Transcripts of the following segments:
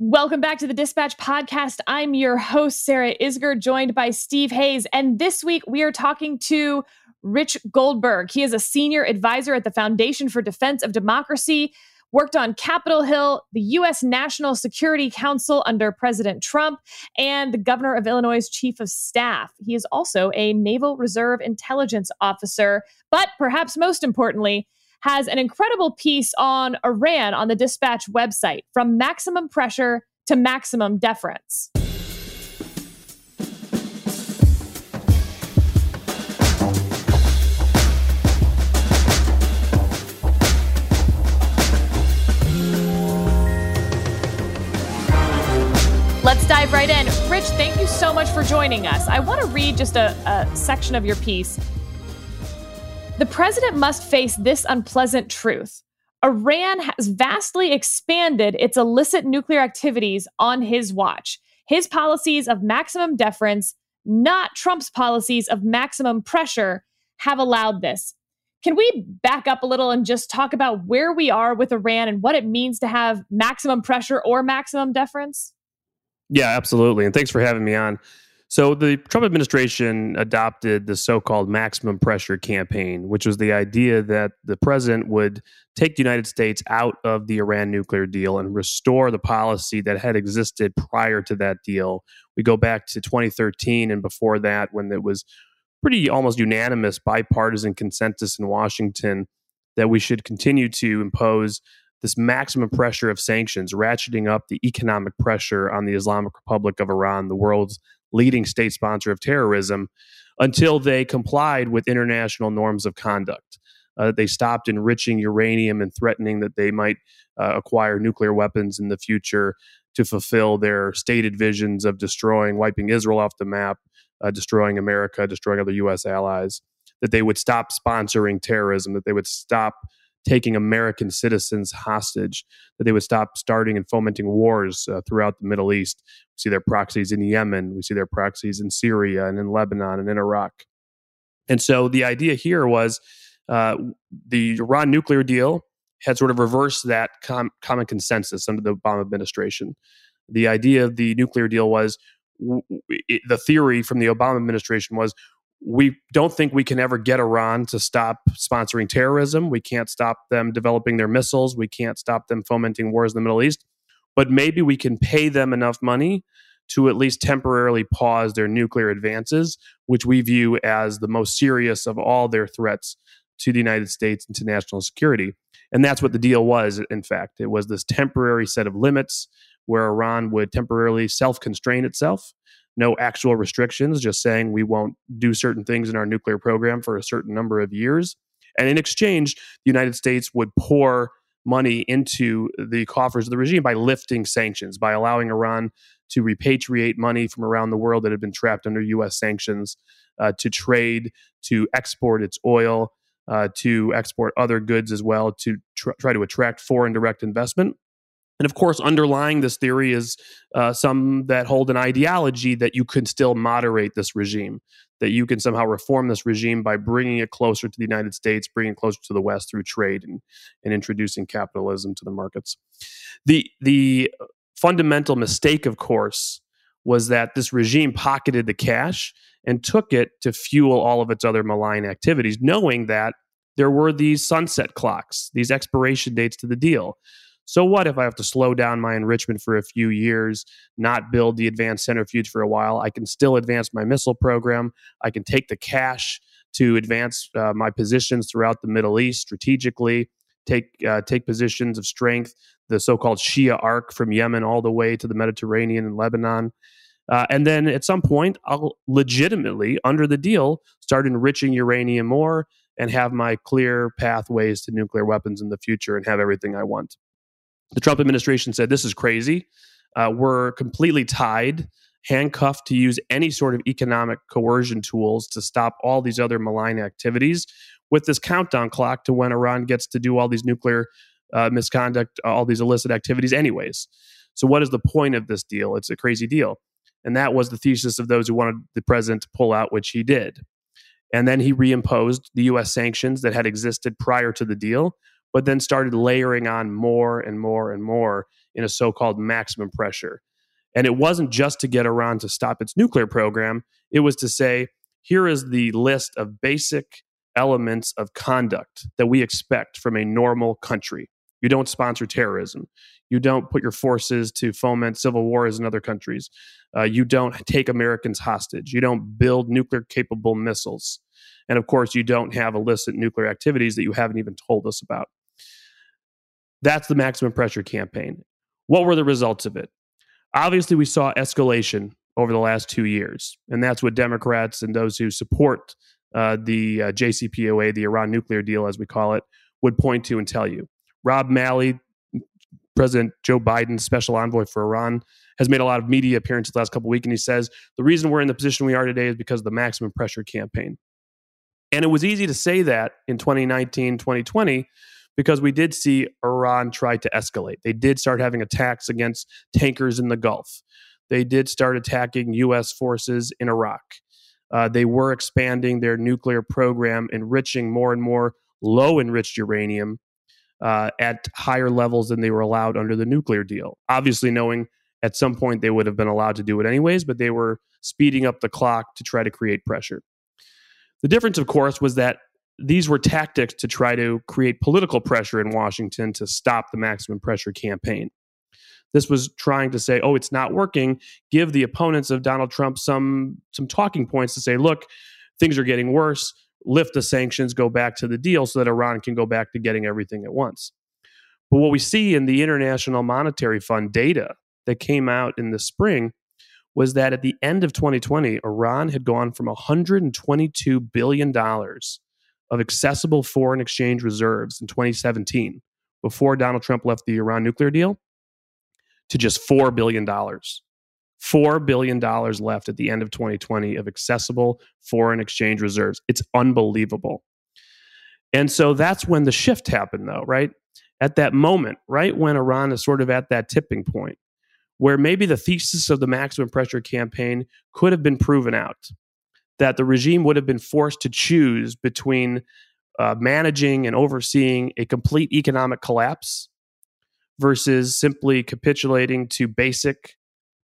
Welcome back to the Dispatch Podcast. I'm your host, Sarah Isgur, joined by Steve Hayes. And this week we are talking to Rich Goldberg. He is a senior advisor at the Foundation for Defense of Democracy, worked on Capitol Hill, the U.S. National Security Council under President Trump, and the governor of Illinois' chief of staff. He is also a Naval Reserve intelligence officer. But perhaps most importantly, has an incredible piece on Iran on the Dispatch website from maximum pressure to maximum deference. Let's dive right in. Rich, thank you so much for joining us. I want to read just a, a section of your piece the president must face this unpleasant truth. Iran has vastly expanded its illicit nuclear activities on his watch. His policies of maximum deference, not Trump's policies of maximum pressure, have allowed this. Can we back up a little and just talk about where we are with Iran and what it means to have maximum pressure or maximum deference? Yeah, absolutely. And thanks for having me on. So the Trump administration adopted the so-called maximum pressure campaign, which was the idea that the president would take the United States out of the Iran nuclear deal and restore the policy that had existed prior to that deal. We go back to 2013 and before that when it was pretty almost unanimous bipartisan consensus in Washington that we should continue to impose this maximum pressure of sanctions, ratcheting up the economic pressure on the Islamic Republic of Iran, the world's leading state sponsor of terrorism until they complied with international norms of conduct. Uh, they stopped enriching uranium and threatening that they might uh, acquire nuclear weapons in the future to fulfill their stated visions of destroying, wiping Israel off the map, uh, destroying America, destroying other U.S. allies. That they would stop sponsoring terrorism, that they would stop taking American citizens hostage, that they would stop starting and fomenting wars uh, throughout the Middle East. We see their proxies in Yemen, we see their proxies in Syria and in Lebanon and in Iraq. And so the idea here was uh, the Iran nuclear deal had sort of reversed that com- common consensus under the Obama administration. The idea of the nuclear deal was w- it, the theory from the Obama administration was we don't think we can ever get Iran to stop sponsoring terrorism. We can't stop them developing their missiles. We can't stop them fomenting wars in the Middle East. But maybe we can pay them enough money to at least temporarily pause their nuclear advances, which we view as the most serious of all their threats to the United States and to national security. And that's what the deal was, in fact. It was this temporary set of limits where Iran would temporarily self constrain itself no actual restrictions, just saying we won't do certain things in our nuclear program for a certain number of years. And in exchange, the United States would pour money into the coffers of the regime by lifting sanctions, by allowing Iran to repatriate money from around the world that had been trapped under U.S. sanctions, uh, to trade, to export its oil, uh, to export other goods as well, to tr- try to attract foreign direct investment. And of course, underlying this theory is uh, some that hold an ideology that you can still moderate this regime, that you can somehow reform this regime by bringing it closer to the United States, bringing it closer to the West through trade and, and introducing capitalism to the markets. The, the fundamental mistake, of course, was that this regime pocketed the cash and took it to fuel all of its other malign activities, knowing that there were these sunset clocks, these expiration dates to the deal. So what if I have to slow down my enrichment for a few years, not build the advanced centrifuge for a while? I can still advance my missile program. I can take the cash to advance uh, my positions throughout the Middle East strategically. Take uh, take positions of strength, the so-called Shia arc from Yemen all the way to the Mediterranean and Lebanon. Uh, and then at some point, I'll legitimately, under the deal, start enriching uranium more and have my clear pathways to nuclear weapons in the future and have everything I want. The Trump administration said this is crazy. Uh, we're completely tied, handcuffed to use any sort of economic coercion tools to stop all these other malign activities with this countdown clock to when Iran gets to do all these nuclear uh, misconduct, all these illicit activities, anyways. So, what is the point of this deal? It's a crazy deal. And that was the thesis of those who wanted the president to pull out, which he did. And then he reimposed the US sanctions that had existed prior to the deal, but then started layering on more and more and more in a so called maximum pressure. And it wasn't just to get Iran to stop its nuclear program, it was to say, here is the list of basic elements of conduct that we expect from a normal country. You don't sponsor terrorism. You don't put your forces to foment civil wars in other countries. Uh, you don't take Americans hostage. You don't build nuclear capable missiles. And of course, you don't have illicit nuclear activities that you haven't even told us about. That's the maximum pressure campaign. What were the results of it? Obviously, we saw escalation over the last two years. And that's what Democrats and those who support uh, the uh, JCPOA, the Iran nuclear deal, as we call it, would point to and tell you. Rob Malley, President Joe Biden's special envoy for Iran, has made a lot of media appearances the last couple of weeks, and he says the reason we're in the position we are today is because of the maximum pressure campaign. And it was easy to say that in 2019, 2020, because we did see Iran try to escalate. They did start having attacks against tankers in the Gulf. They did start attacking U.S. forces in Iraq. Uh, they were expanding their nuclear program, enriching more and more low enriched uranium uh, at higher levels than they were allowed under the nuclear deal. Obviously, knowing at some point they would have been allowed to do it anyways, but they were speeding up the clock to try to create pressure. The difference, of course, was that these were tactics to try to create political pressure in Washington to stop the maximum pressure campaign. This was trying to say, "Oh, it's not working." Give the opponents of Donald Trump some some talking points to say, "Look, things are getting worse. Lift the sanctions, go back to the deal, so that Iran can go back to getting everything at once." But what we see in the International Monetary Fund data that came out in the spring was that at the end of 2020, Iran had gone from $122 billion of accessible foreign exchange reserves in 2017, before Donald Trump left the Iran nuclear deal, to just $4 billion. $4 billion left at the end of 2020 of accessible foreign exchange reserves. It's unbelievable. And so that's when the shift happened, though, right? At that moment, right when Iran is sort of at that tipping point, where maybe the thesis of the maximum pressure campaign could have been proven out that the regime would have been forced to choose between uh, managing and overseeing a complete economic collapse versus simply capitulating to basic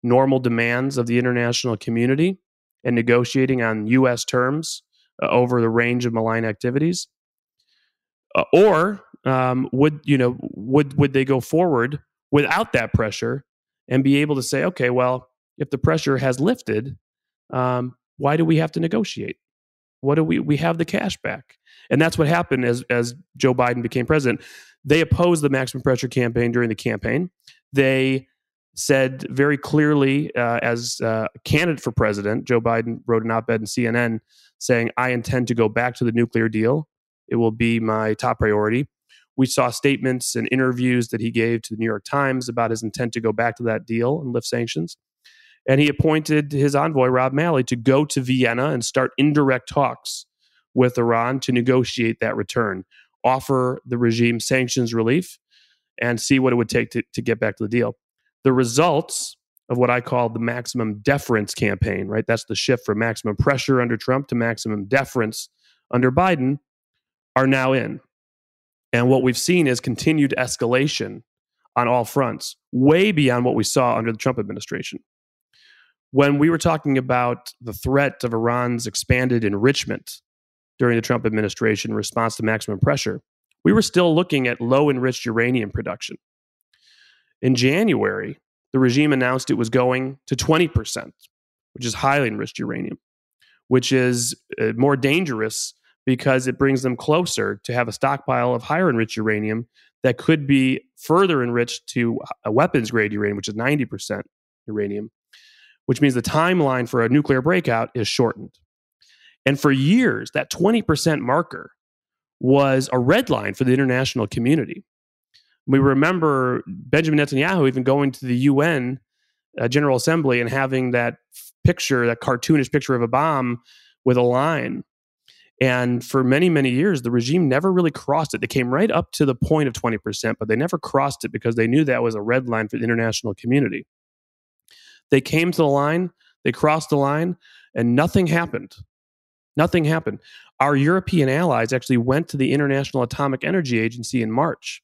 normal demands of the international community and negotiating on U.S. terms uh, over the range of malign activities? Uh, or um, would you know would would they go forward without that pressure and be able to say, okay, well, if the pressure has lifted, um, why do we have to negotiate? What do we we have the cash back? And that's what happened as as Joe Biden became president. They opposed the maximum pressure campaign during the campaign. They said very clearly, uh, as uh, candidate for president, Joe Biden wrote an op-ed in CNN saying, "I intend to go back to the nuclear deal. It will be my top priority." We saw statements and interviews that he gave to the New York Times about his intent to go back to that deal and lift sanctions. And he appointed his envoy, Rob Malley, to go to Vienna and start indirect talks with Iran to negotiate that return, offer the regime sanctions relief, and see what it would take to, to get back to the deal. The results of what I call the maximum deference campaign, right? That's the shift from maximum pressure under Trump to maximum deference under Biden, are now in. And what we've seen is continued escalation on all fronts, way beyond what we saw under the Trump administration. When we were talking about the threat of Iran's expanded enrichment during the Trump administration in response to maximum pressure, we were still looking at low enriched uranium production. In January, the regime announced it was going to 20%, which is highly enriched uranium, which is uh, more dangerous because it brings them closer to have a stockpile of higher enriched uranium that could be further enriched to a weapons grade uranium, which is 90% uranium, which means the timeline for a nuclear breakout is shortened. And for years, that 20% marker was a red line for the international community. We remember Benjamin Netanyahu even going to the UN uh, General Assembly and having that picture, that cartoonish picture of a bomb with a line and for many, many years, the regime never really crossed it. They came right up to the point of 20%, but they never crossed it because they knew that was a red line for the international community. They came to the line, they crossed the line, and nothing happened. Nothing happened. Our European allies actually went to the International Atomic Energy Agency in March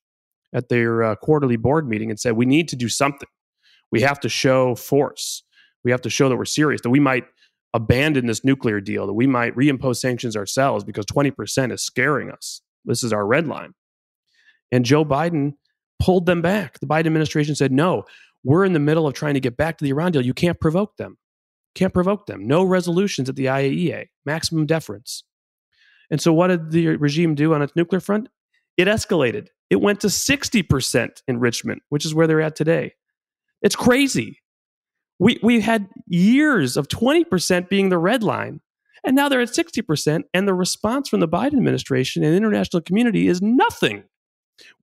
at their uh, quarterly board meeting and said, we need to do something. We have to show force. We have to show that we're serious, that we might abandon this nuclear deal, that we might reimpose sanctions ourselves because 20% is scaring us. This is our red line. And Joe Biden pulled them back. The Biden administration said, no, we're in the middle of trying to get back to the Iran deal. You can't provoke them. Can't provoke them. No resolutions at the IAEA, maximum deference. And so, what did the regime do on its nuclear front? It escalated. It went to 60% enrichment, which is where they're at today. It's crazy. We, we had years of 20% being the red line, and now they're at 60%. And the response from the Biden administration and international community is nothing.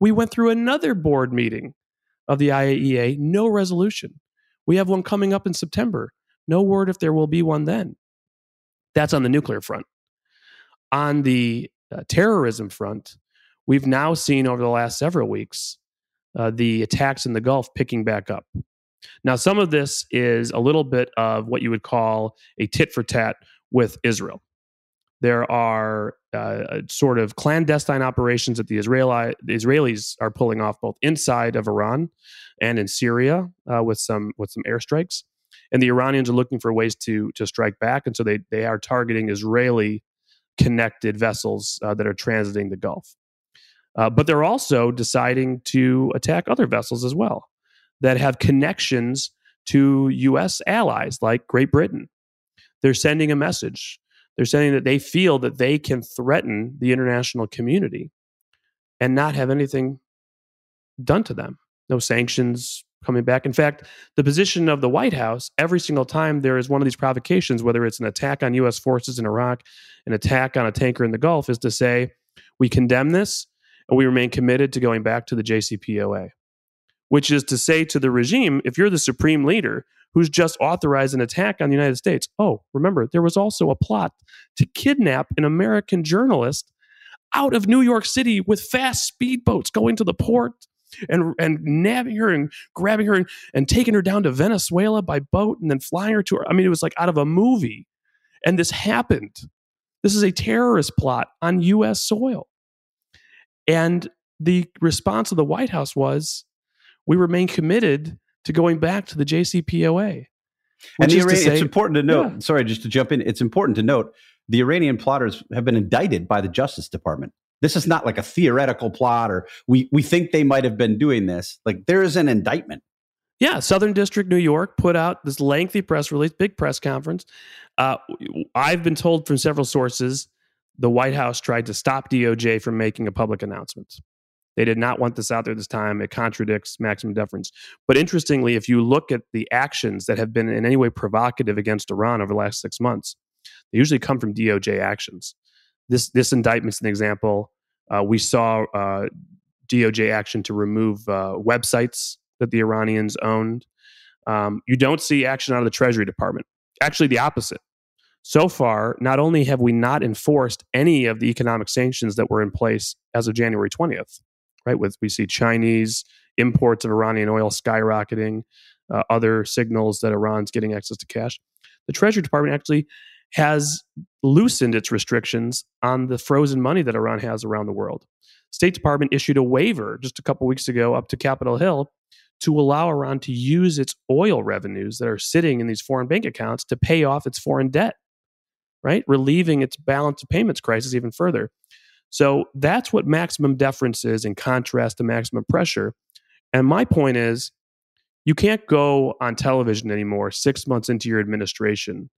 We went through another board meeting of the IAEA, no resolution. We have one coming up in September. No word if there will be one then. That's on the nuclear front. On the uh, terrorism front, we've now seen over the last several weeks uh, the attacks in the Gulf picking back up. Now, some of this is a little bit of what you would call a tit for tat with Israel. There are uh, sort of clandestine operations that the, Israeli, the Israelis are pulling off both inside of Iran and in Syria uh, with some with some airstrikes, and the Iranians are looking for ways to to strike back, and so they they are targeting Israeli connected vessels uh, that are transiting the Gulf. Uh, but they're also deciding to attack other vessels as well that have connections to U.S. allies like Great Britain. They're sending a message they're saying that they feel that they can threaten the international community and not have anything done to them. No sanctions coming back. In fact, the position of the White House every single time there is one of these provocations, whether it's an attack on U.S. forces in Iraq, an attack on a tanker in the Gulf, is to say, we condemn this and we remain committed to going back to the JCPOA, which is to say to the regime, if you're the supreme leader, who's just authorized an attack on the United States. Oh, remember, there was also a plot to kidnap an American journalist out of New York City with fast speedboats going to the port and and nabbing her and grabbing her and, and taking her down to Venezuela by boat and then flying her to her. I mean, it was like out of a movie. And this happened. This is a terrorist plot on US soil. And the response of the White House was we remain committed to going back to the JCPOA. And the say, it's important to note, yeah. sorry, just to jump in, it's important to note the Iranian plotters have been indicted by the Justice Department. This is not like a theoretical plot or we, we think they might have been doing this. Like there is an indictment. Yeah, Southern District, New York put out this lengthy press release, big press conference. Uh, I've been told from several sources the White House tried to stop DOJ from making a public announcement. They did not want this out there this time. It contradicts maximum deference. But interestingly, if you look at the actions that have been in any way provocative against Iran over the last six months, they usually come from DOJ actions. This this indictment's an example. Uh, we saw uh, DOJ action to remove uh, websites that the Iranians owned. Um, you don't see action out of the Treasury Department. Actually, the opposite. So far, not only have we not enforced any of the economic sanctions that were in place as of January 20th, right? With we see Chinese imports of Iranian oil skyrocketing, uh, other signals that Iran's getting access to cash. The Treasury Department actually has loosened its restrictions on the frozen money that Iran has around the world. State Department issued a waiver just a couple weeks ago up to Capitol Hill to allow Iran to use its oil revenues that are sitting in these foreign bank accounts to pay off its foreign debt, right? Relieving its balance of payments crisis even further. So that's what maximum deference is in contrast to maximum pressure. And my point is, you can't go on television anymore six months into your administration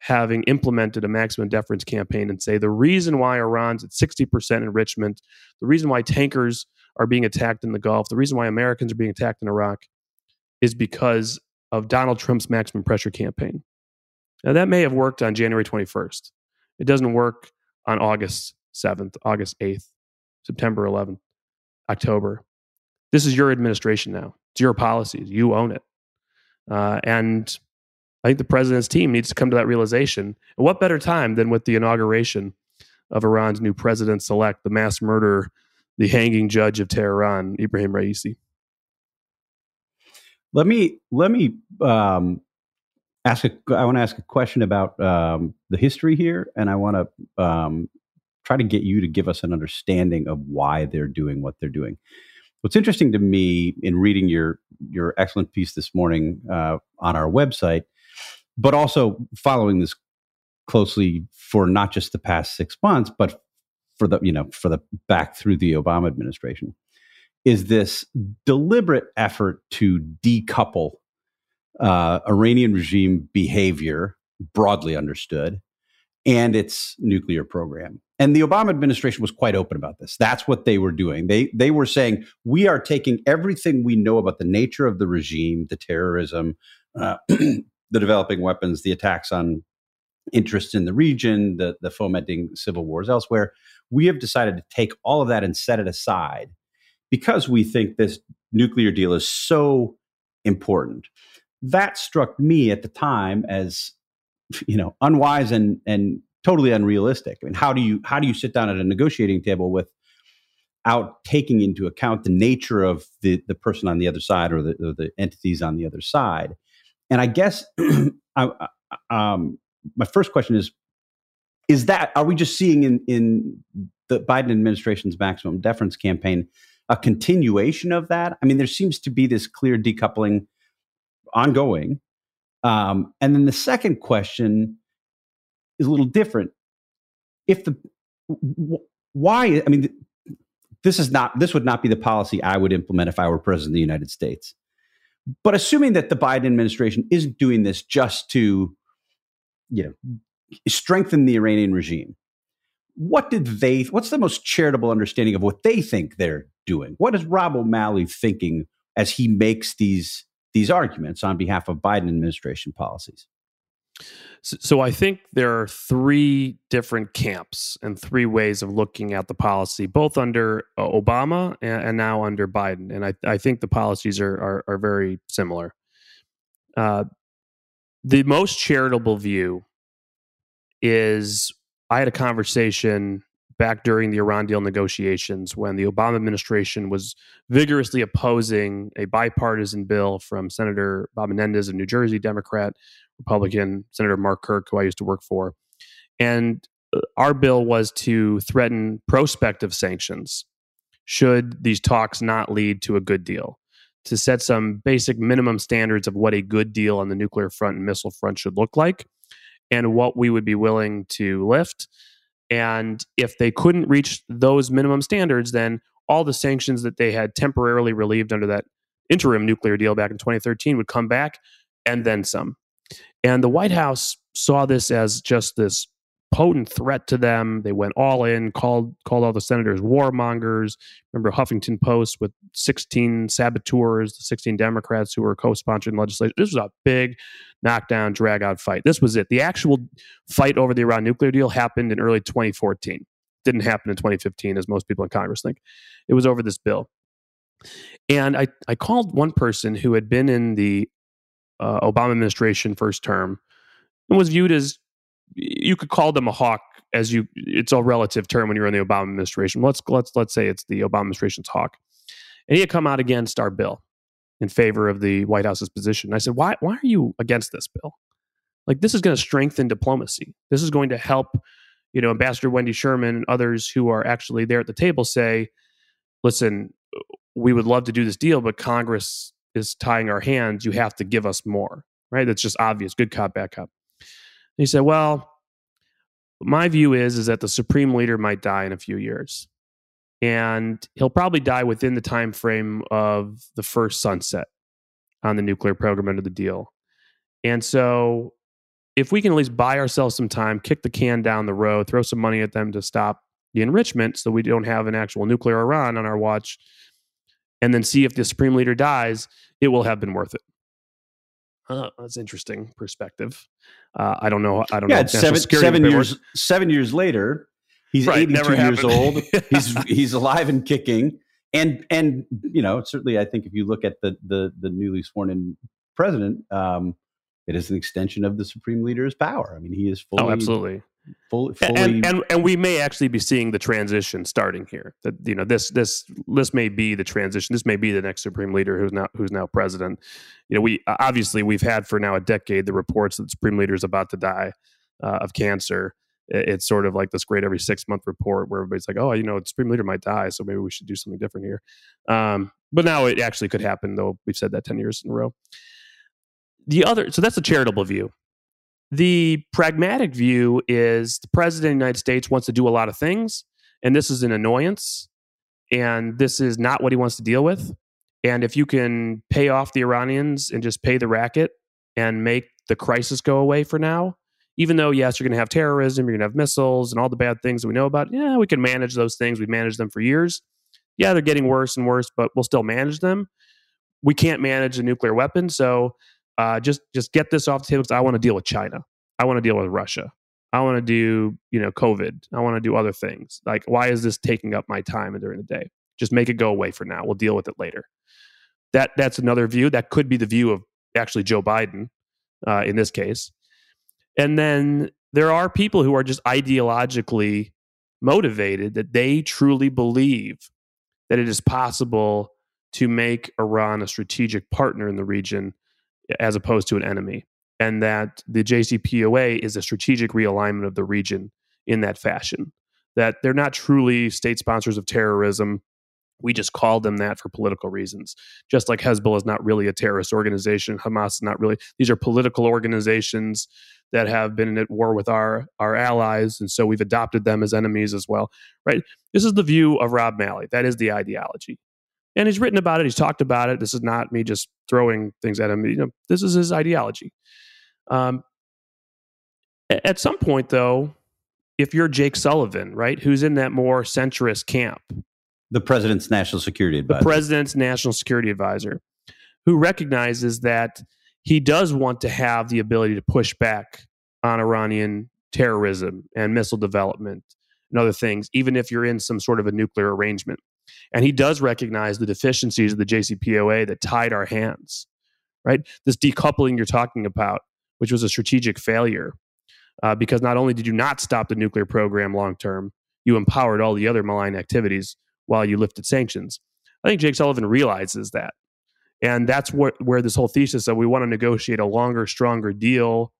having implemented a maximum deference campaign and say the reason why Iran's at 60% enrichment, the reason why tankers are being attacked in the Gulf, the reason why Americans are being attacked in Iraq is because of Donald Trump's maximum pressure campaign. Now, that may have worked on January 21st. It doesn't work on August 7th, August 8th, September 11th, October. This is your administration now. It's your policies. You own it. Uh, and I think the president's team needs to come to that realization. And what better time than with the inauguration of Iran's new president select, the mass murderer, the hanging judge of Tehran, Ibrahim Raisi? Let me let me um, ask a. I want to ask a question about um, the history here, and I want to um, try to get you to give us an understanding of why they're doing what they're doing. What's interesting to me in reading your your excellent piece this morning uh, on our website, but also following this closely for not just the past six months, but for the you know for the back through the Obama administration, is this deliberate effort to decouple uh, Iranian regime behavior, broadly understood, and its nuclear program. And the Obama administration was quite open about this. That's what they were doing. They they were saying we are taking everything we know about the nature of the regime, the terrorism, uh, the developing weapons, the attacks on interests in the region, the, the fomenting civil wars elsewhere. We have decided to take all of that and set it aside because we think this nuclear deal is so important. That struck me at the time as, you know, unwise and and totally unrealistic. I mean, how do you how do you sit down at a negotiating table without taking into account the nature of the the person on the other side or the, or the entities on the other side? And I guess I, um, my first question is is that are we just seeing in in the Biden administration's maximum deference campaign a continuation of that? I mean, there seems to be this clear decoupling ongoing. Um, and then the second question is a little different. If the why, I mean, this is not this would not be the policy I would implement if I were president of the United States. But assuming that the Biden administration isn't doing this just to you know, strengthen the Iranian regime. What did they? What's the most charitable understanding of what they think they're doing? What is Rob O'Malley thinking as he makes these these arguments on behalf of Biden administration policies? So, I think there are three different camps and three ways of looking at the policy, both under uh, Obama and, and, now under Biden. And I, I think the policies are, are, are very similar. Uh, the most charitable view is I had a conversation back during the Iran deal negotiations when the Obama administration was vigorously opposing a bipartisan bill from Senator Bob Menendez of New Jersey, Democrat, Republican, Senator Mark Kirk, who I used to work for. And uh, our bill was to threaten prospective sanctions should these talks not lead to a good deal to set some basic minimum standards of what a good deal on the nuclear front and missile front should look like and what we would be willing to lift. And if they couldn't reach those minimum standards, then all the sanctions that they had temporarily relieved under that interim nuclear deal back in 2013 would come back and then some. And the White House saw this as just this potent threat to them. They went all in, called called all the senators warmongers. Remember Huffington Post with 16 saboteurs, the 16 Democrats who were co-sponsoring legislation. This was a big knockdown, drag out fight. This was it. The actual fight over the Iran nuclear deal happened in early 2014. Didn't happen in 2015, as most people in Congress think. It was over this bill. And I, I called one person who had been in the uh, Obama administration first term and was viewed as you could call them a hawk as you it's a relative term when you're in the Obama administration. Let's let's let's say it's the Obama administration's hawk. And he had come out against our bill in favor of the White House's position. And I said, "Why why are you against this bill? Like this is going to strengthen diplomacy. This is going to help, you know, Ambassador Wendy Sherman and others who are actually there at the table say, "Listen, we would love to do this deal, but Congress is tying our hands. You have to give us more." Right? That's just obvious. Good cop, bad cop he said, "Well, my view is is that the supreme leader might die in a few years, and he'll probably die within the time frame of the first sunset on the nuclear program under the deal. And so, if we can at least buy ourselves some time, kick the can down the road, throw some money at them to stop the enrichment, so we don't have an actual nuclear Iran on our watch." And then see if the supreme leader dies, it will have been worth it. Oh, that's interesting perspective. Uh, I don't know. I don't yeah, know. Seven, seven years. Seven years later, he's right, 82 years old. he's he's alive and kicking. And and you know certainly, I think if you look at the the the newly sworn in president, um, it is an extension of the supreme leader's power. I mean, he is fully. Oh, absolutely. Fully, fully and, and and we may actually be seeing the transition starting here. That you know this this this may be the transition. This may be the next supreme leader who's now who's now president. You know, we obviously we've had for now a decade the reports that the supreme leader is about to die uh, of cancer, it's sort of like this great every six month report where everybody's like, oh, you know, the supreme leader might die, so maybe we should do something different here. Um, but now it actually could happen, though we've said that 10 years in a row. The other, so that's a charitable view. The pragmatic view is the president of the United States wants to do a lot of things, and this is an annoyance, and this is not what he wants to deal with. And if you can pay off the Iranians and just pay the racket and make the crisis go away for now, even though, yes, you're going to have terrorism, you're going to have missiles and all the bad things that we know about, yeah, we can manage those things. We've managed them for years. Yeah, they're getting worse and worse, but we'll still manage them. We can't manage a nuclear weapon. So uh, just, just get this off the table because I want to deal with China. I want to deal with Russia. I want to do, you know, COVID. I want to do other things. Like, why is this taking up my time during the day? Just make it go away for now. We'll deal with it later. That that's another view. That could be the view of actually Joe Biden uh, in this case. And then there are people who are just ideologically motivated that they truly believe that it is possible to make Iran a strategic partner in the region as opposed to an enemy. And that the JCPOA is a strategic realignment of the region in that fashion. That they're not truly state sponsors of terrorism. We just called them that for political reasons. Just like Hezbollah is not really a terrorist organization, Hamas is not really. These are political organizations that have been at war with our our allies, and so we've adopted them as enemies as well. Right? This is the view of Rob Malley. That is the ideology, and he's written about it. He's talked about it. This is not me just throwing things at him. You know, this is his ideology. Um, at some point, though, if you're Jake Sullivan, right, who's in that more centrist camp, the president's national security advisor. The president's national security advisor, who recognizes that he does want to have the ability to push back on Iranian terrorism and missile development and other things, even if you're in some sort of a nuclear arrangement. And he does recognize the deficiencies of the JCPOA that tied our hands, right? This decoupling you're talking about, which was a strategic failure, uh, because not only did you not stop the nuclear program long term, you empowered all the other malign activities while you lifted sanctions. I think Jake Sullivan realizes that. And that's what, where this whole thesis that we want to negotiate a longer, stronger deal.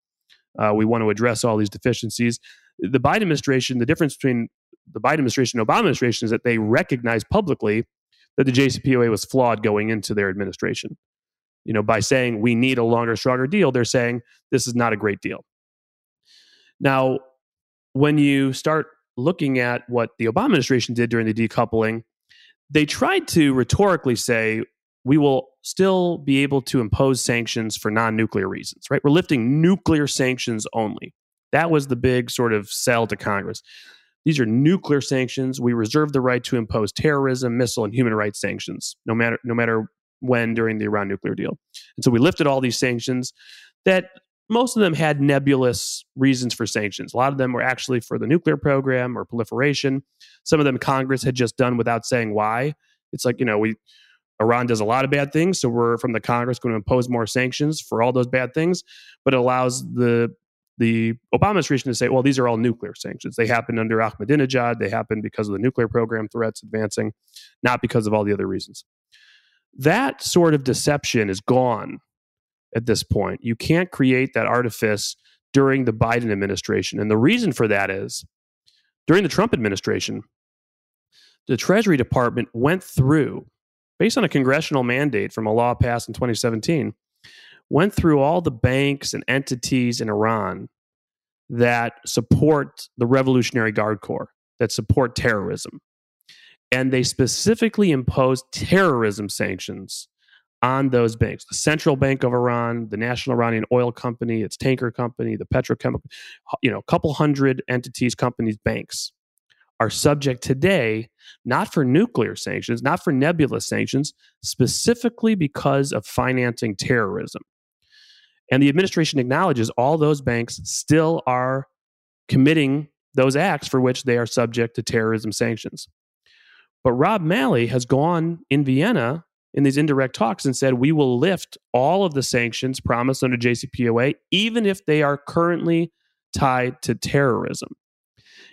Uh, we want to address all these deficiencies. The Biden administration, the difference between the Biden administration and Obama administration is that they recognize publicly that the JCPOA was flawed going into their administration. You know, by saying we need a longer, stronger deal, they're saying this is not a great deal. Now, when you start looking at what the Obama administration did during the decoupling, they tried to rhetorically say, we will still be able to impose sanctions for non nuclear reasons, right? We're lifting nuclear sanctions only. That was the big sort of sell to Congress. These are nuclear sanctions. We reserve the right to impose terrorism, missile, and human rights sanctions, no matter no matter when during the Iran nuclear deal. And so we lifted all these sanctions that most of them had nebulous reasons for sanctions. A lot of them were actually for the nuclear program or proliferation. Some of them Congress had just done without saying why. It's like, you know, we Iran does a lot of bad things, so we're from the Congress going to impose more sanctions for all those bad things, but it allows the the Obama administration to say, well, these are all nuclear sanctions. They happened under Ahmadinejad. They happened because of the nuclear program threats advancing, not because of all the other reasons. That sort of deception is gone at this point. You can't create that artifice during the Biden administration. And the reason for that is during the Trump administration, the Treasury Department went through, based on a congressional mandate from a law passed in 2017, went through all the banks and entities in Iran that support the Revolutionary Guard Corps, that support terrorism. And they specifically imposed terrorism sanctions on those banks the Central Bank of Iran, the National Iranian Oil Company, its tanker company, the petrochemical, you know, a couple hundred entities, companies, banks are subject today not for nuclear sanctions, not for nebulous sanctions, specifically because of financing terrorism. And the administration acknowledges all those banks still are committing those acts for which they are subject to terrorism sanctions. But Rob Malley has gone in Vienna in these indirect talks and said, we will lift all of the sanctions promised under JCPOA, even if they are currently tied to terrorism.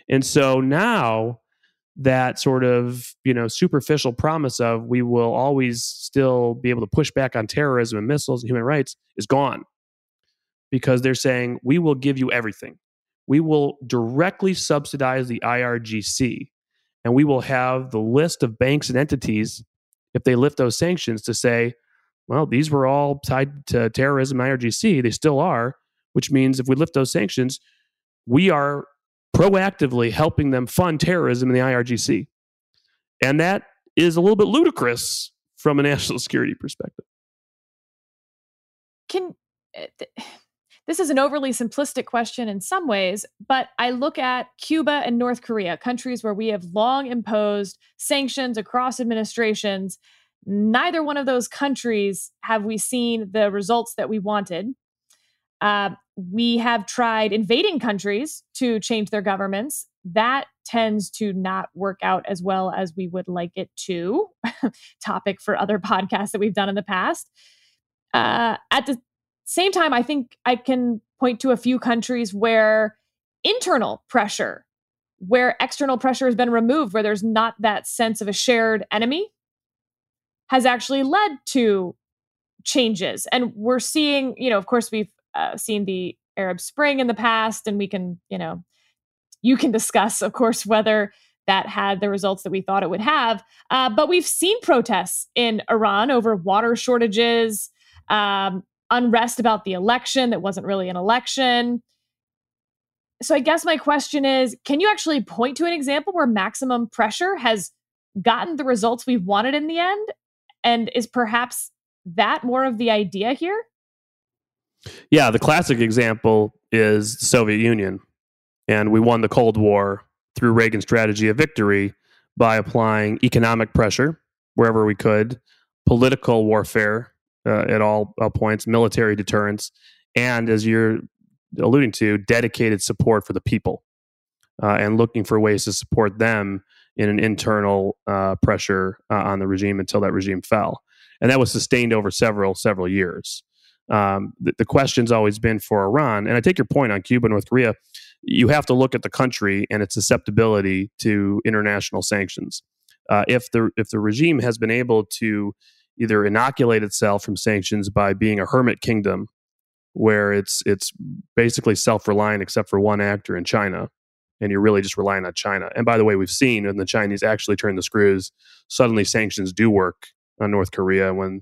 And so now that sort of, you know, superficial promise of we will always still be able to push back on terrorism and missiles and human rights is gone because they're saying we will give you everything. we will directly subsidize the IRGC and we will have the list of banks and entities, if they lift those sanctions, to say, well, these were all tied to terrorism, IRGC. They still are, which means if we lift those sanctions, we are proactively helping them fund terrorism in the IRGC. And that is a little bit ludicrous from a national security perspective. Can eh, this is an overly simplistic question in some ways, but I look at Cuba and North Korea, countries where we have long imposed sanctions across administrations. Neither one of those countries have we seen the results that we wanted. Uh, we have tried invading countries to change their governments. That tends to not work out as well as we would like it to. Topic for other podcasts that we've done in the past. Uh, at the same time, I think I can point to a few countries where internal pressure, where external pressure has been removed, where there's not that sense of a shared enemy, has actually led to changes. And we're seeing, you know, of course, we've uh, seen the Arab Spring in the past, and we can, you know, you can discuss, of course, whether that had the results that we thought it would have. Uh, but we've seen protests in Iran over water shortages, um, unrest about the election that wasn't really an election. So I guess my question is can you actually point to an example where maximum pressure has gotten the results we've wanted in the end? And is perhaps that more of the idea here? Yeah, the classic example is the Soviet Union. And we won the Cold War through Reagan's strategy of victory by applying economic pressure wherever we could, political warfare uh, at all, all points, military deterrence, and as you're alluding to, dedicated support for the people uh, and looking for ways to support them in an internal uh, pressure uh, on the regime until that regime fell. And that was sustained over several, several years. Um, the, the, question's always been for Iran, and I take your point on Cuba, North Korea. You have to look at the country and its susceptibility to international sanctions. Uh, if the if the regime has been able to either inoculate itself from sanctions by being a hermit kingdom where it's it's basically self-reliant except for one actor in China and you're really just relying on China. And by the way, we've seen when the Chinese actually turn the screws, suddenly sanctions do work on North Korea. When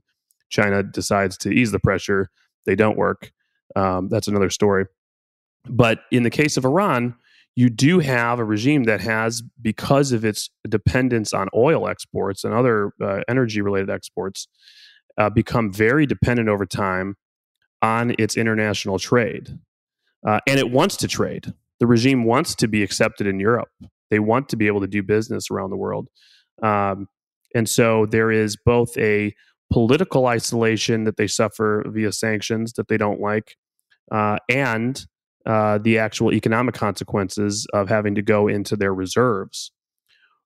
China decides to ease the pressure, they don't work. Um, that's another story. But in the case of Iran, you do have a regime that has, because of its dependence on oil exports and other uh, energy related exports, uh, become very dependent over time on its international trade. Uh, and it wants to trade. The regime wants to be accepted in Europe. They want to be able to do business around the world. Um, and so there is both a political isolation that they suffer via sanctions that they don't like, uh, and uh, the actual economic consequences of having to go into their reserves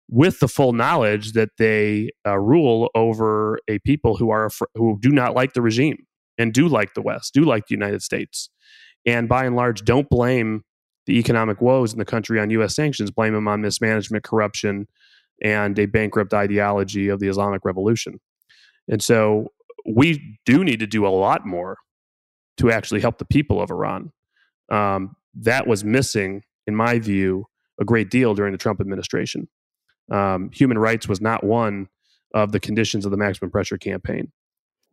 with the full knowledge that they uh, rule over a people who are who do not like the regime and do like the West, do like the United States, and by and large don't blame the economic woes in the country on U.S. sanctions, blame them on mismanagement, corruption, and a bankrupt ideology of the Islamic Revolution. And so we do need to do a lot more to actually help the people of Iran um, that was missing, in my view, a great deal during the Trump administration. Um, human rights was not one of the conditions of the maximum pressure campaign.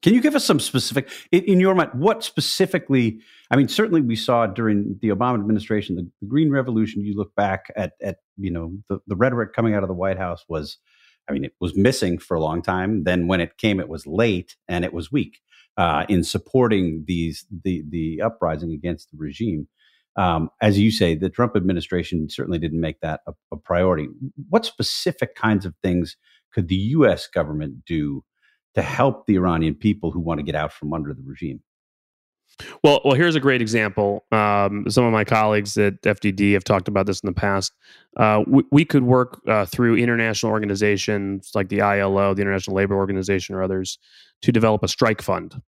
Can you give us some specific, in, in, your mind, what specifically? I mean, certainly we saw during the Obama administration, the, the Green Revolution. You look back at, at you know, the, the rhetoric coming out of the White House was, I mean, it was missing for a long time. Then when it came, it was late and it was weak uh, in supporting these the the uprising against the regime. Um, as you say, the Trump administration certainly didn't make that a, a, priority. What specific kinds of things could the U.S. government do to help the Iranian people who want to get out from under the regime? Well, well, here's a great example. Um, some of my colleagues at FDD have talked about this in the past. Uh, we, we, could work uh, through international organizations like the ILO, the International Labor Organization, or others to develop a strike fund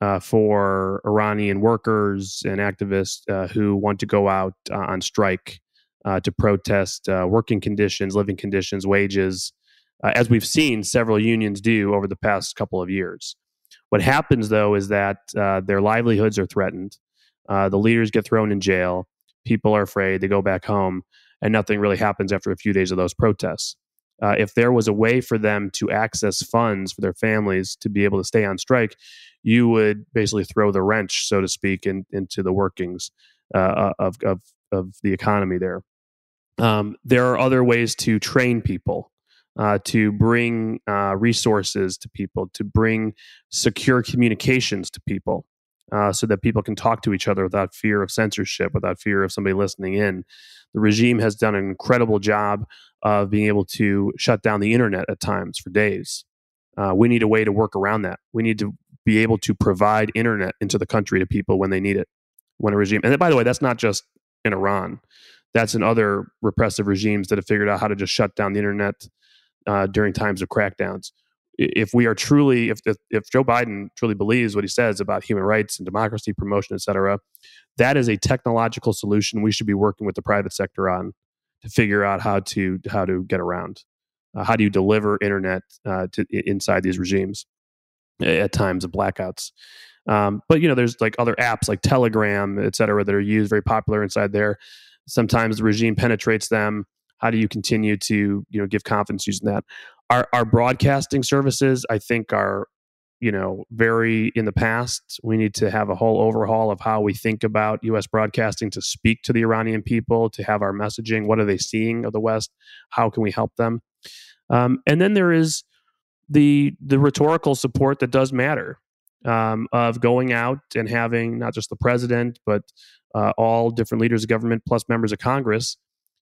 uh, for Iranian workers and activists uh, who want to go out uh, on strike uh, to protest working conditions, living conditions, wages, as we've seen several unions do over the past couple of years. What happens though is that uh, their livelihoods are threatened. Uh, the leaders get thrown in jail. people are afraid, they go back home, and nothing really happens after a few days of those protests. Uh, if there was a way for them to access funds for their families to be able to stay on strike, you would basically throw the wrench, so to speak, in, into the workings uh, uh of, of, of the economy there. Um, there are other ways to train people, uh, to bring uh, resources to people, to bring secure communications to people. Uh, so that people can talk to each other without fear of censorship, without fear of somebody listening in. The regime has done an incredible job of being able to shut down the internet at times for days. Uh, we need a way to work around that. We need to be able to provide internet into the country to people when they need it. When a regime, and by the way, that's not just in Iran. That's in other repressive regimes that have figured out how to just shut down the internet uh, during times of crackdowns. If we are truly, if, if, if Joe Biden truly believes what he says about human rights and democracy promotion, et cetera, that is a technological solution we should be working with the private sector on to figure out how to how to get around. Uh, how do you deliver internet uh, to inside these regimes at times of blackouts? Um, but you know, there's like other apps like Telegram, et cetera, that are used very popular inside there. Sometimes the regime penetrates them. How do you continue to you know give confidence using that? Our our broadcasting services, I think, are you know very in the past. We need to have a whole overhaul of how we think about U.S. broadcasting to speak to the Iranian people, to have our messaging. What are they seeing of the West? How can we help them? Um, and then there is the the rhetorical support that does matter um, of going out and having not just the president but uh, all different leaders of government plus members of Congress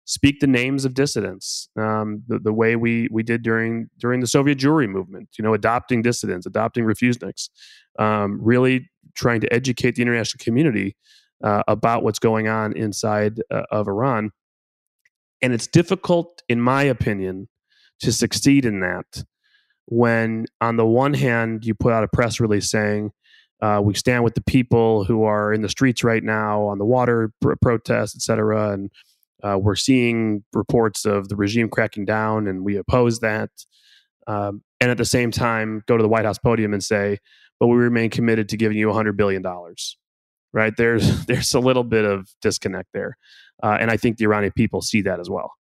speak the names of dissidents um, the, the way we we did during during the Soviet Jewry movement. You know, adopting dissidents, adopting refuseniks, um, really trying to educate the international community uh, about what's going on inside uh, of Iran. And it's difficult, in my opinion, to succeed in that when, on the one hand, you put out a press release saying uh, we stand with the people who are in the streets right now on the water pr- protests, et cetera. And uh, we're seeing reports of the regime cracking down, and we oppose that. Um, and at the same time, go to the White House podium and say, "But we remain committed to giving you 100 billion dollars." Right there's there's a little bit of disconnect there, uh, and I think the Iranian people see that as well.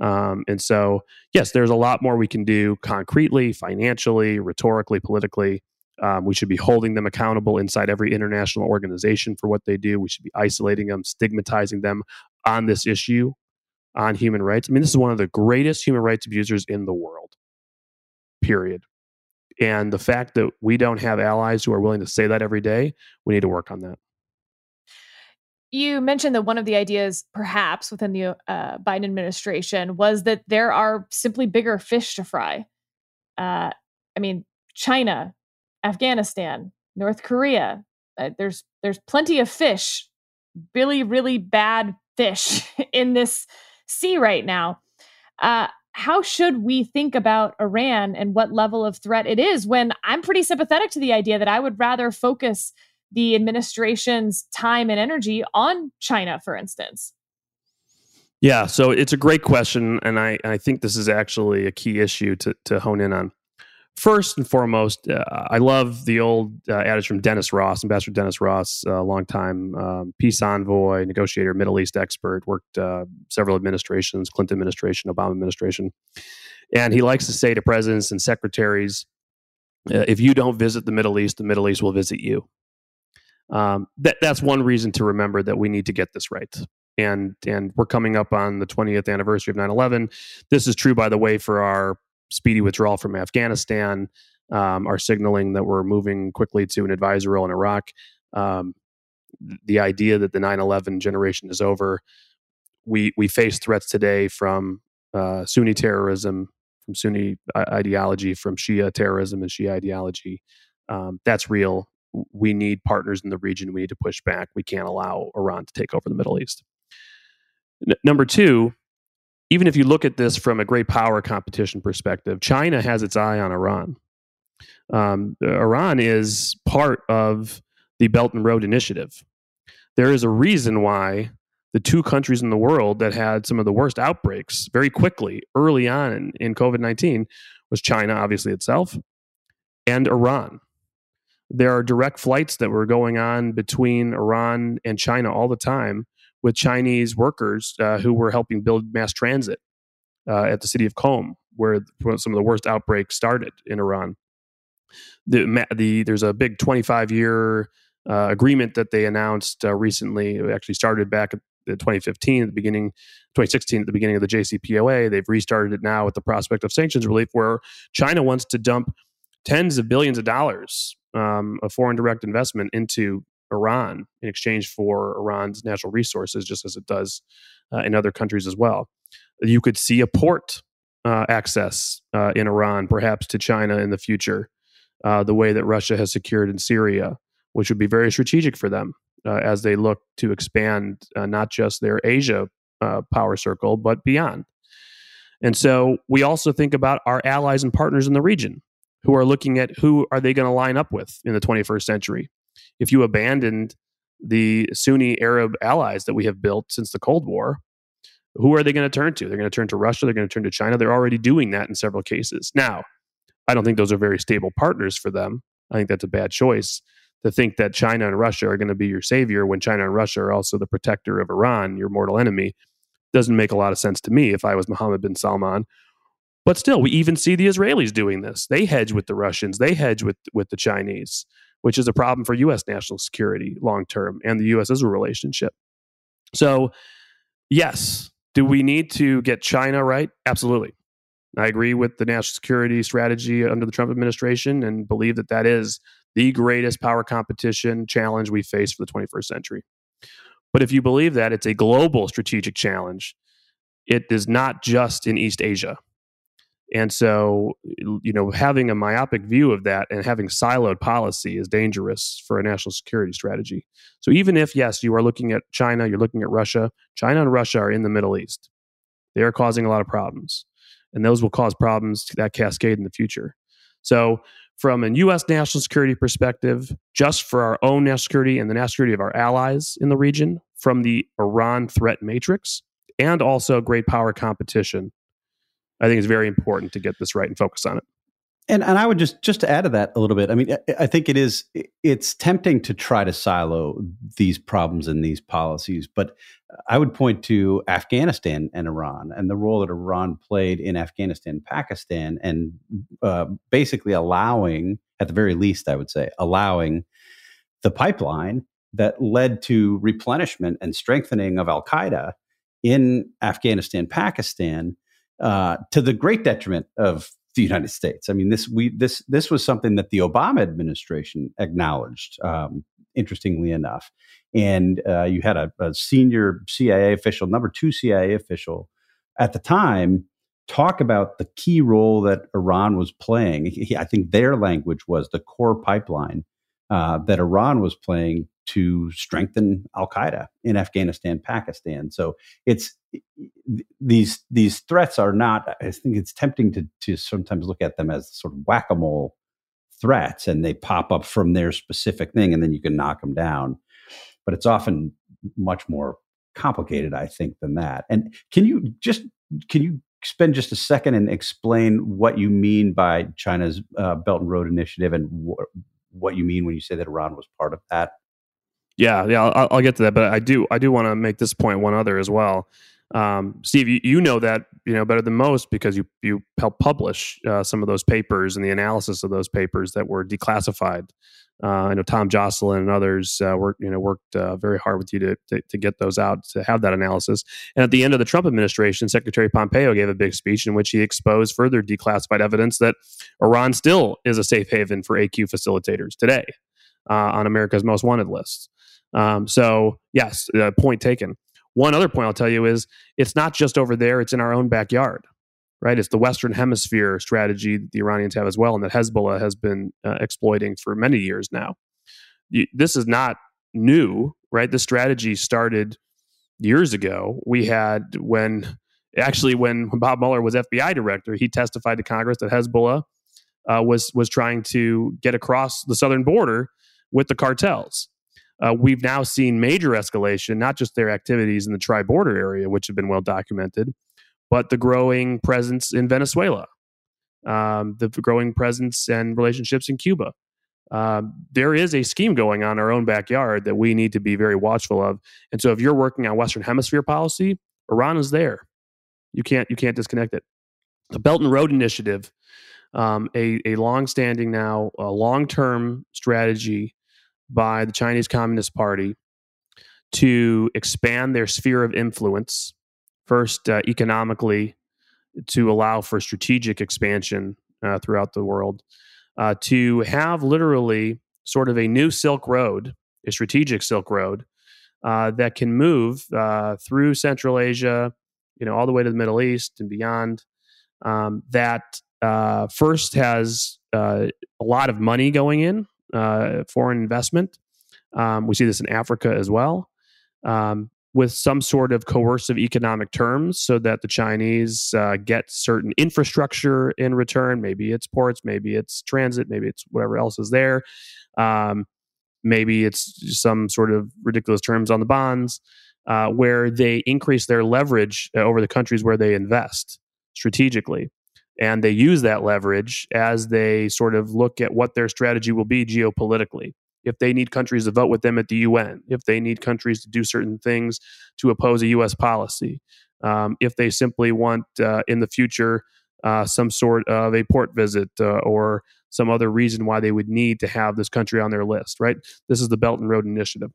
Um, and so, yes, there's a lot more we can do concretely, financially, rhetorically, politically. Um, we should be holding them accountable inside every international organization for what they do. We should be isolating them, stigmatizing them on this issue on human rights. I mean, this is one of the greatest human rights abusers in the world, period. And the fact that we don't have allies who are willing to say that every day, we need to work on that. You mentioned that one of the ideas, perhaps within the uh, Biden administration, was that there are simply bigger fish to fry. Uh, I mean, China, Afghanistan, North Korea. Uh, there's there's plenty of fish, really really bad fish in this sea right now. Uh, how should we think about Iran and what level of threat it is? When I'm pretty sympathetic to the idea that I would rather focus the administration's time and energy on China, for instance. Yeah, so it's a great question, and I I think this is actually a key issue to to hone in on. First and foremost, uh, I love the old uh, adage from Dennis Ross, Ambassador Dennis Ross, a uh, longtime um, peace envoy, negotiator, Middle East expert, worked uh, several administrations, Clinton administration, Obama administration. And he likes to say to presidents and secretaries, uh, if you don't visit the Middle East, the Middle East will visit you. Um, that, that's one reason to remember that we need to get this right and and we're coming up on the 20th anniversary of 9-11 this is true by the way for our speedy withdrawal from Afghanistan, um, are signaling that we're moving quickly to an advisory role in Iraq. Um, the idea that the 9/11 generation is over. We we face threats today from uh, Sunni terrorism, from Sunni ideology, from Shia terrorism and Shia ideology. Um, that's real. We need partners in the region. We need to push back. We can't allow Iran to take over the Middle East. N- number two, even if you look at this from a great power competition perspective, China has its eye on Iran. Um, Iran is part of the Belt and Road Initiative. There is a reason why the two countries in the world that had some of the worst outbreaks very quickly early on in, in COVID 19 was China, obviously itself, and Iran. There are direct flights that were going on between Iran and China all the time with Chinese workers uh, who were helping build mass transit uh, at the city of Qom, where some of the worst outbreaks started in Iran. The, the there's a big 25 year uh, agreement that they announced uh, recently. It actually started back at 2015 at the beginning 2016 at the beginning of the JCPOA they've restarted it now with the prospect of sanctions relief where China wants to dump tens of billions of dollars um, of foreign direct investment into Iran in exchange for Iran's natural resources just as it does uh, in other countries as well you could see a port uh, access uh, in Iran perhaps to China in the future uh, the way that Russia has secured in Syria which would be very strategic for them uh, as they look to expand uh, not just their Asia power circle, but beyond. And so we also think about our allies and partners in the region who are looking at who are they going to line up with in the 21st century. If you abandoned the Sunni Arab allies that we have built since the Cold War, who are they going to turn to? They're going to turn to Russia. They're going to turn to China. They're already doing that in several cases. Now, I don't think those are very stable partners for them. I think that's a bad choice to think that China and Russia are going to be your savior when China and Russia are also the protector of Iran, your mortal enemy, doesn't make a lot of sense to me if I was Mohammed bin Salman. But still, we even see the Israelis doing this. They hedge with the Russians, they hedge with, with the Chinese, which is a problem for U.S. national security long term and the U.S. Israel relationship. So, yes, do we need to get China right? Absolutely. I agree with the national security strategy under the Trump administration and believe that that is the greatest power competition challenge we face for the 21st century. But if you believe that it's a global strategic challenge, it is not just in East Asia. And so, you know, having a myopic view of that and having siloed policy is dangerous for a national security strategy. So, even if, yes, you are looking at China, you're looking at Russia, China and Russia are in the Middle East. They are causing a lot of problems, and those will cause problems that cascade in the future. So, from a U.S. national security perspective, just for our own national security and the national security of our allies in the region, from the Iran threat matrix, and also great power competition, I think it's very important to get this right and focus on it. And and I would just just to add to that a little bit. I mean, I think it is it's tempting to try to silo these problems and these policies, but I would point to Afghanistan and Iran and the role that Iran played in Afghanistan, Pakistan, and uh, basically allowing, at the very least, I would say, allowing the pipeline that led to replenishment and strengthening of Al Qaeda in Afghanistan, Pakistan, uh, to the great detriment of the United States. I mean, this we this this was something that the Obama administration acknowledged. Um, interestingly enough, and uh, you had a, a, senior CIA official, number two CIA official at the time, talk about the key role that Iran was playing. He, I think their language was the core pipeline uh, that Iran was playing to strengthen Al Qaeda in Afghanistan, Pakistan. So it's these these threats are not. I think it's tempting to to sometimes look at them as sort of whack a mole threats, and they pop up from their specific thing, and then you can knock them down. But it's often much more complicated, I think, than that. And can you just can you spend just a second and explain what you mean by China's uh, Belt and Road Initiative and wh- what you mean when you say that Iran was part of that? Yeah, yeah, I'll, I'll get to that, but I do I do want to make this point one other as well. Um, Steve, you, you know that you know better than most because you you helped publish uh, some of those papers and the analysis of those papers that were declassified. Uh, I know Tom Joscelyn and others uh, worked you know worked uh, very hard with you to, to, to get those out to have that analysis. And at the end of the Trump administration, Secretary Pompeo gave a big speech in which he exposed further declassified evidence that Iran still is a safe haven for AQ facilitators today uh, on America's most wanted list. Um, so yes, uh, point taken. One other point I'll tell you is it's not just over there; it's in our own backyard, right? It's the Western Hemisphere strategy that the Iranians have as well, and that Hezbollah has been uh, exploiting for many years now. You, this is not new, right? The strategy started years ago. We had when actually when Bob Mueller was FBI director, he testified to Congress that Hezbollah uh, was was trying to get across the southern border with the cartels. Uh, we've now seen major escalation, not just their activities in the tri border area, which have been well documented, but the growing presence in Venezuela, um, the growing presence and relationships in Cuba. uh, there is a scheme going on in our own backyard that we need to be very watchful of. And so, if you're working on Western Hemisphere policy, Iran is there. You can't you can't disconnect it. The Belt and Road Initiative, um, a a long-standing now, a long-term strategy by the Chinese Communist Party to expand their sphere of influence. First, uh, economically, to allow for strategic expansion uh, throughout the world, uh, to have literally sort of a new Silk Road, a strategic Silk Road uh, that can move uh, through Central Asia, you know, all the way to the Middle East and beyond. Um, that uh, first has a lot of money going in, uh, foreign investment. Um, we see this in Africa as well. Um, with some sort of coercive economic terms so that the Chinese uh, get certain infrastructure in return. Maybe it's ports, maybe it's transit, maybe it's whatever else is there. Um, maybe it's some sort of ridiculous terms on the bonds uh, where they increase their leverage uh, over the countries where they invest strategically. And they use that leverage as they sort of look at what their strategy will be geopolitically if they need countries to vote with them at the UN, if they need countries to do certain things to oppose a U.S. policy, um, if they simply want uh, in the future uh, some sort of a port visit uh, or some other reason why they would need to have this country on their list, right? This is the Belt and Road Initiative.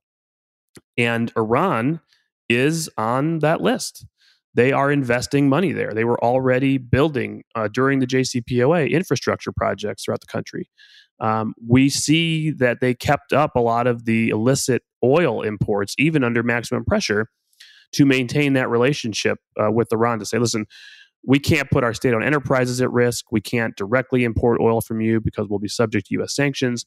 And Iran is on that list. They are investing money there. They were already building uh, during the JCPOA infrastructure projects throughout the country um, we see that they kept up a lot of the illicit oil imports, even under maximum pressure, to maintain that relationship uh, with Iran to say, listen, we can't put our state owned enterprises at risk. We can't directly import oil from you because we'll be subject to U.S. sanctions,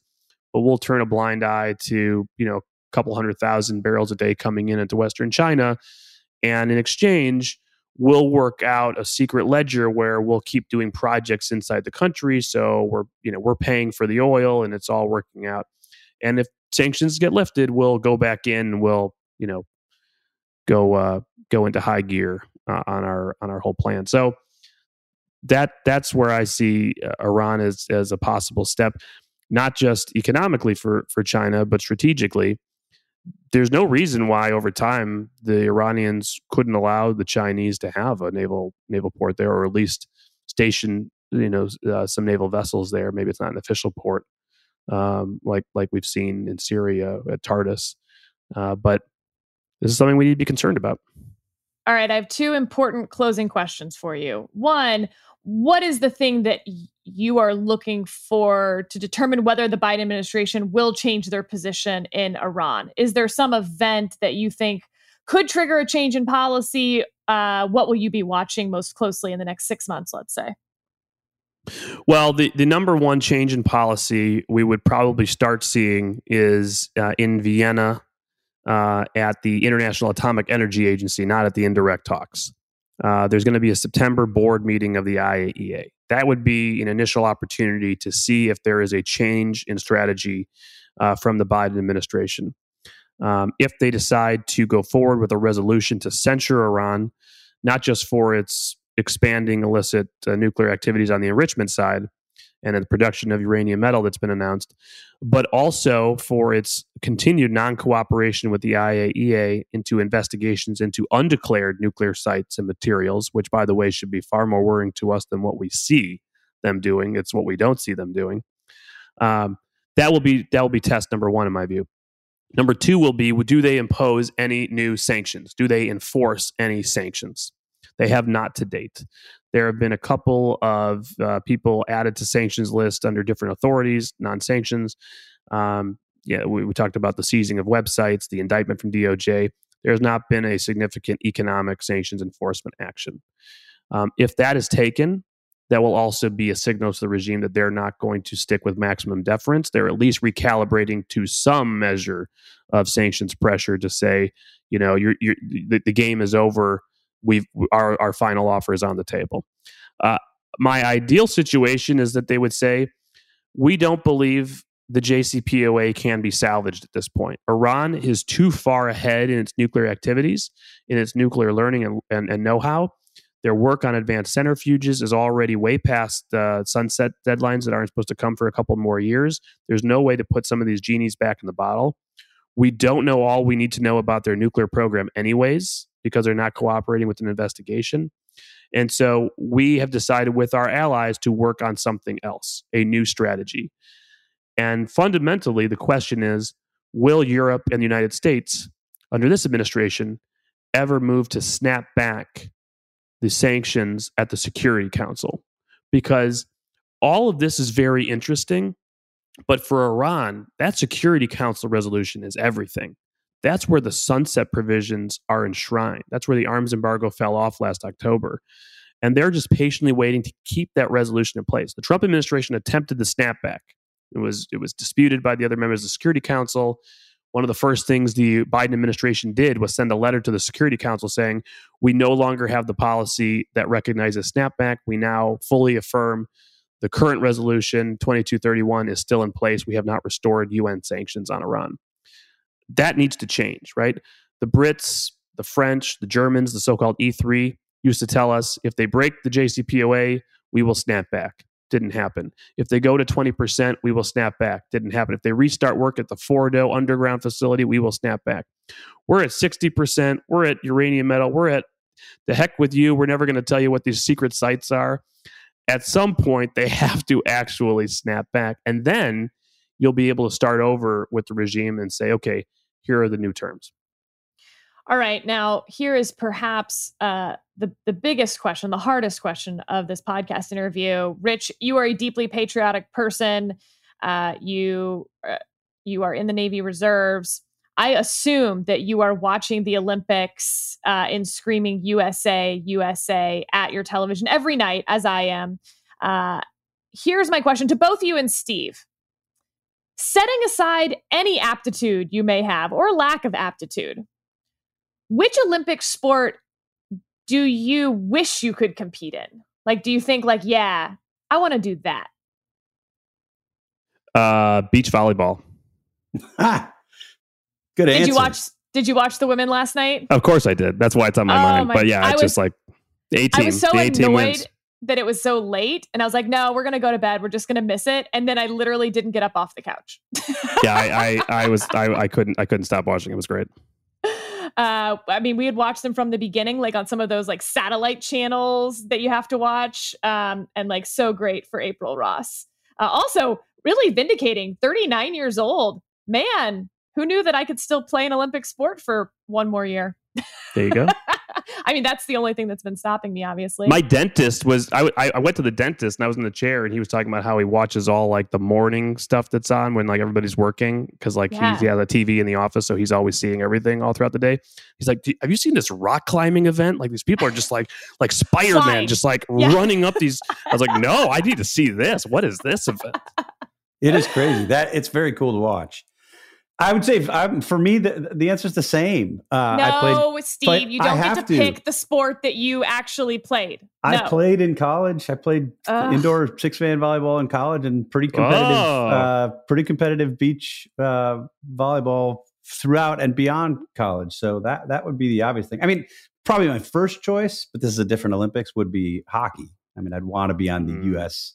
but we'll turn a blind eye to, you know, a couple hundred thousand barrels a day coming in into Western China. And in exchange, we'll work out a secret ledger where we'll keep doing projects inside the country. So we're you know we're paying for the oil and it's all working out. And if sanctions get lifted we'll go back in we'll you know go uh go into high gear uh, on our on our whole plan. So that that's where i see uh, iran as as a possible step not just economically for for china but strategically there's no reason why over time the Iranians couldn't allow the Chinese to have a naval naval port there, or at least station you know uh, some naval vessels there. Maybe it's not an official port, um, like like we've seen in Syria at Tartus, uh, but this is something we need to be concerned about. All right, I have two important closing questions for you. One, what is the thing that you are looking for to determine whether the Biden administration will change their position in Iran? Is there some event that you think could trigger a change in policy? Uh, what will you be watching most closely in the next six months, let's say? Well, the, the number one change in policy we would probably start seeing is uh, in Vienna uh, at the International Atomic Energy Agency, not at the indirect talks. Uh, there's going to be a September board meeting of the IAEA. That would be an initial opportunity to see if there is a change in strategy uh, from the Biden administration. Um, if they decide to go forward with a resolution to censure Iran, not just for its expanding illicit uh, nuclear activities on the enrichment side, and the production of uranium metal that's been announced, but also for its continued non cooperation with the IAEA into investigations into undeclared nuclear sites and materials, which, by the way, should be far more worrying to us than what we see them doing. It's what we don't see them doing. Um, that will be that will be test number one in my view. Number two will be do they impose any new sanctions? Do they enforce any sanctions? They have not to date. There have been a couple of uh, people added to sanctions list under different authorities, non-sanctions. Um, yeah, we, we, talked about the seizing of websites, the indictment from DOJ. There has not been a significant economic sanctions enforcement action. Um, if that is taken, that will also be a signal to the regime that they're not going to stick with maximum deference. They're at least recalibrating to some measure of sanctions pressure to say, you know, you're, you're, the, the game is over we've our our final offer is on the table. Uh, my ideal situation is that they would say, we don't believe the JCPOA can be salvaged at this point. Iran is too far ahead in its nuclear activities, in its nuclear learning and, and, and know how, Their work on advanced centrifuges is already way past uh, sunset deadlines that aren't supposed to come for a couple more years. There's no way to put some of these genies back in the bottle. We don't know all we need to know about their nuclear program, anyways, because they're not cooperating with an investigation. And so we have decided with our allies to work on something else, a new strategy. And fundamentally, the question is will Europe and the United States, under this administration, ever move to snap back the sanctions at the Security Council? Because all of this is very interesting. But for Iran, that Security Council resolution is everything. That's where the sunset provisions are enshrined. That's where the arms embargo fell off last October. And they're just patiently waiting to keep that resolution in place. The Trump administration attempted the snapback. It was it was disputed by the other members of the Security Council. One of the first things the Biden administration did was send a letter to the Security Council saying, "We no longer have the policy that recognizes snapback. We now fully affirm the current resolution 2231 is still in place. We have not restored UN sanctions on Iran." That needs to change, right? The Brits, the French, the Germans, the so-called E3 used to tell us if they break the JCPOA, we will snap back. Didn't happen. If they go to 20%, we will snap back. Didn't happen. If they restart work at the Fordo underground facility, we will snap back. We're at 60%. We're at uranium metal. We're at the heck with you. We're never going to tell you what these secret sites are. At some point, they have to actually snap back. And then you'll be able to start over with the regime and say, okay, here are the new terms. All right. Now, here is perhaps uh, the, the biggest question, the hardest question of this podcast interview. Rich, you are a deeply patriotic person. Uh, you, uh, you are in the Navy Reserves. I assume that you are watching the Olympics uh, in screaming USA, USA at your television every night, as I am. Uh, here's my question to both you and Steve. Setting aside any aptitude you may have or lack of aptitude, which Olympic sport do you wish you could compete in? Like, do you think, like, yeah, I want to do that? Uh, beach volleyball. Good answer. Did you watch? Did you watch the women last night? Of course I did. That's why it's on my oh mind. My, but yeah, it's was, just like A team. I was so annoyed that it was so late, and I was like, "No, we're gonna go to bed. We're just gonna miss it." And then I literally didn't get up off the couch. yeah, I, I, I was, I, I couldn't, I couldn't stop watching. It was great. Uh, I mean, we had watched them from the beginning, like on some of those like satellite channels that you have to watch, um, and like so great for April Ross. Uh, also, really vindicating. Thirty nine years old, man. Who knew that I could still play an Olympic sport for one more year? There you go. I mean, that's the only thing that's been stopping me, obviously. My dentist was, I, I went to the dentist and I was in the chair and he was talking about how he watches all like the morning stuff that's on when like everybody's working. Cause like yeah. he's, yeah, the TV in the office. So he's always seeing everything all throughout the day. He's like, have you seen this rock climbing event? Like these people are just like, like Spider Man, just like yeah. running up these. I was like, no, I need to see this. What is this event? It is crazy. That it's very cool to watch. I would say um, for me, the, the answer is the same. Uh, no, played, Steve, played, you don't get to, to, pick the sport that you actually played. No. I played in college. I played uh, indoor six man volleyball in college and pretty competitive, oh. uh, pretty competitive beach uh, volleyball throughout and beyond college. So that that would be the obvious thing. I mean, probably my first choice, but this is a different Olympics. Would be hockey. I mean, I'd want to be on the mm. U.S.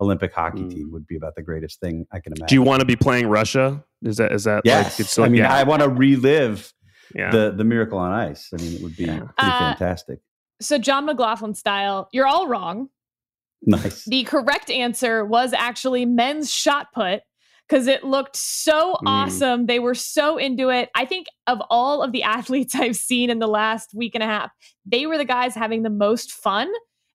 Olympic hockey mm. team would be about the greatest thing I can imagine. Do you want to be playing Russia? Is that is that yes? Like, still, I mean, yeah. I want to relive yeah. the the miracle on ice. I mean, it would be yeah. pretty uh, fantastic. So, John McLaughlin style, you're all wrong. Nice. The correct answer was actually men's shot put because it looked so mm. awesome. They were so into it. I think of all of the athletes I've seen in the last week and a half, they were the guys having the most fun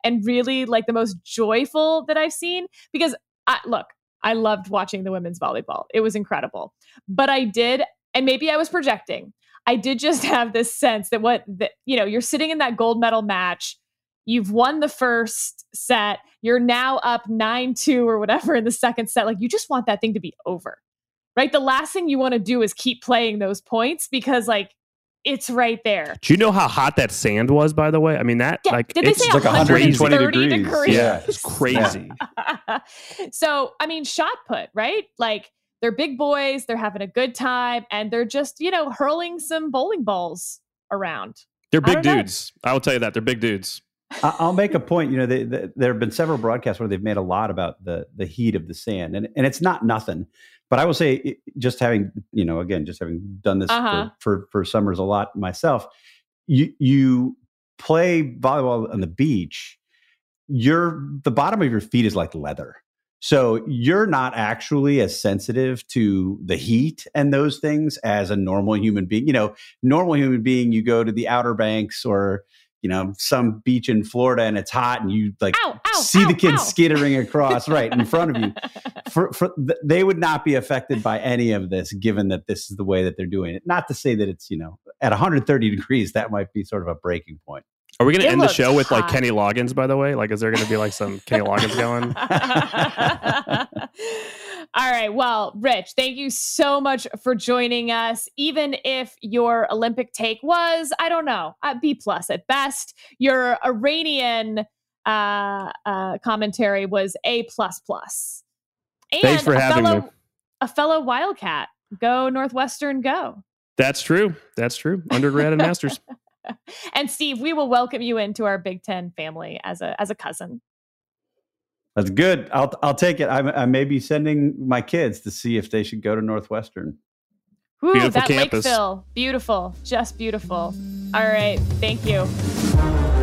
and really like the most joyful that I've seen because I, look, I loved watching the women's volleyball. It was incredible. But I did, and maybe I was projecting. I did just have this sense that what that you know, you're sitting in that gold medal match. You've won the first set. You're now up 9-2 or whatever in the second set. Like you just want that thing to be over. Right? The last thing you want to do is keep playing those points because like it's right there. Do you know how hot that sand was, by the way? I mean, that yeah, like did they say like 120 degrees? degrees? Yeah, it's crazy. so, I mean, shot put, right? Like they're big boys, they're having a good time, and they're just, you know, hurling some bowling balls around. They're big dudes. Know. I will tell you that. They're big dudes. I'll make a point. You know, they, they, there have been several broadcasts where they've made a lot about the the heat of the sand, and and it's not nothing. But I will say, just having you know, again, just having done this uh-huh. for, for for summers a lot myself, you you play volleyball on the beach. Your the bottom of your feet is like leather. So you're not actually as sensitive to the heat and those things as a normal human being. You know, normal human being, you go to the Outer Banks or you know some beach in Florida and it's hot and you like ow, see ow, the kids skittering across right in front of you. For, for they would not be affected by any of this, given that this is the way that they're doing it. Not to say that it's you know at 130 degrees that might be sort of a breaking point. Are we going to end the show with like Kenny Loggins? By the way, like is there going to be like some Kenny Loggins going? All right. Well, Rich, thank you so much for joining us. Even if your Olympic take was, I don't know, uh, B plus at best, your Iranian uh, uh, commentary was A plus plus. And Thanks for having fellow, me. A fellow Wildcat. Go Northwestern, go. That's true. That's true. Undergrad and masters. and Steve, we will welcome you into our Big Ten family as a as a cousin. That's good. I'll I'll take it. I, I may be sending my kids to see if they should go to Northwestern. Ooh, beautiful that campus. Lakefill, beautiful, just beautiful. All right, thank you.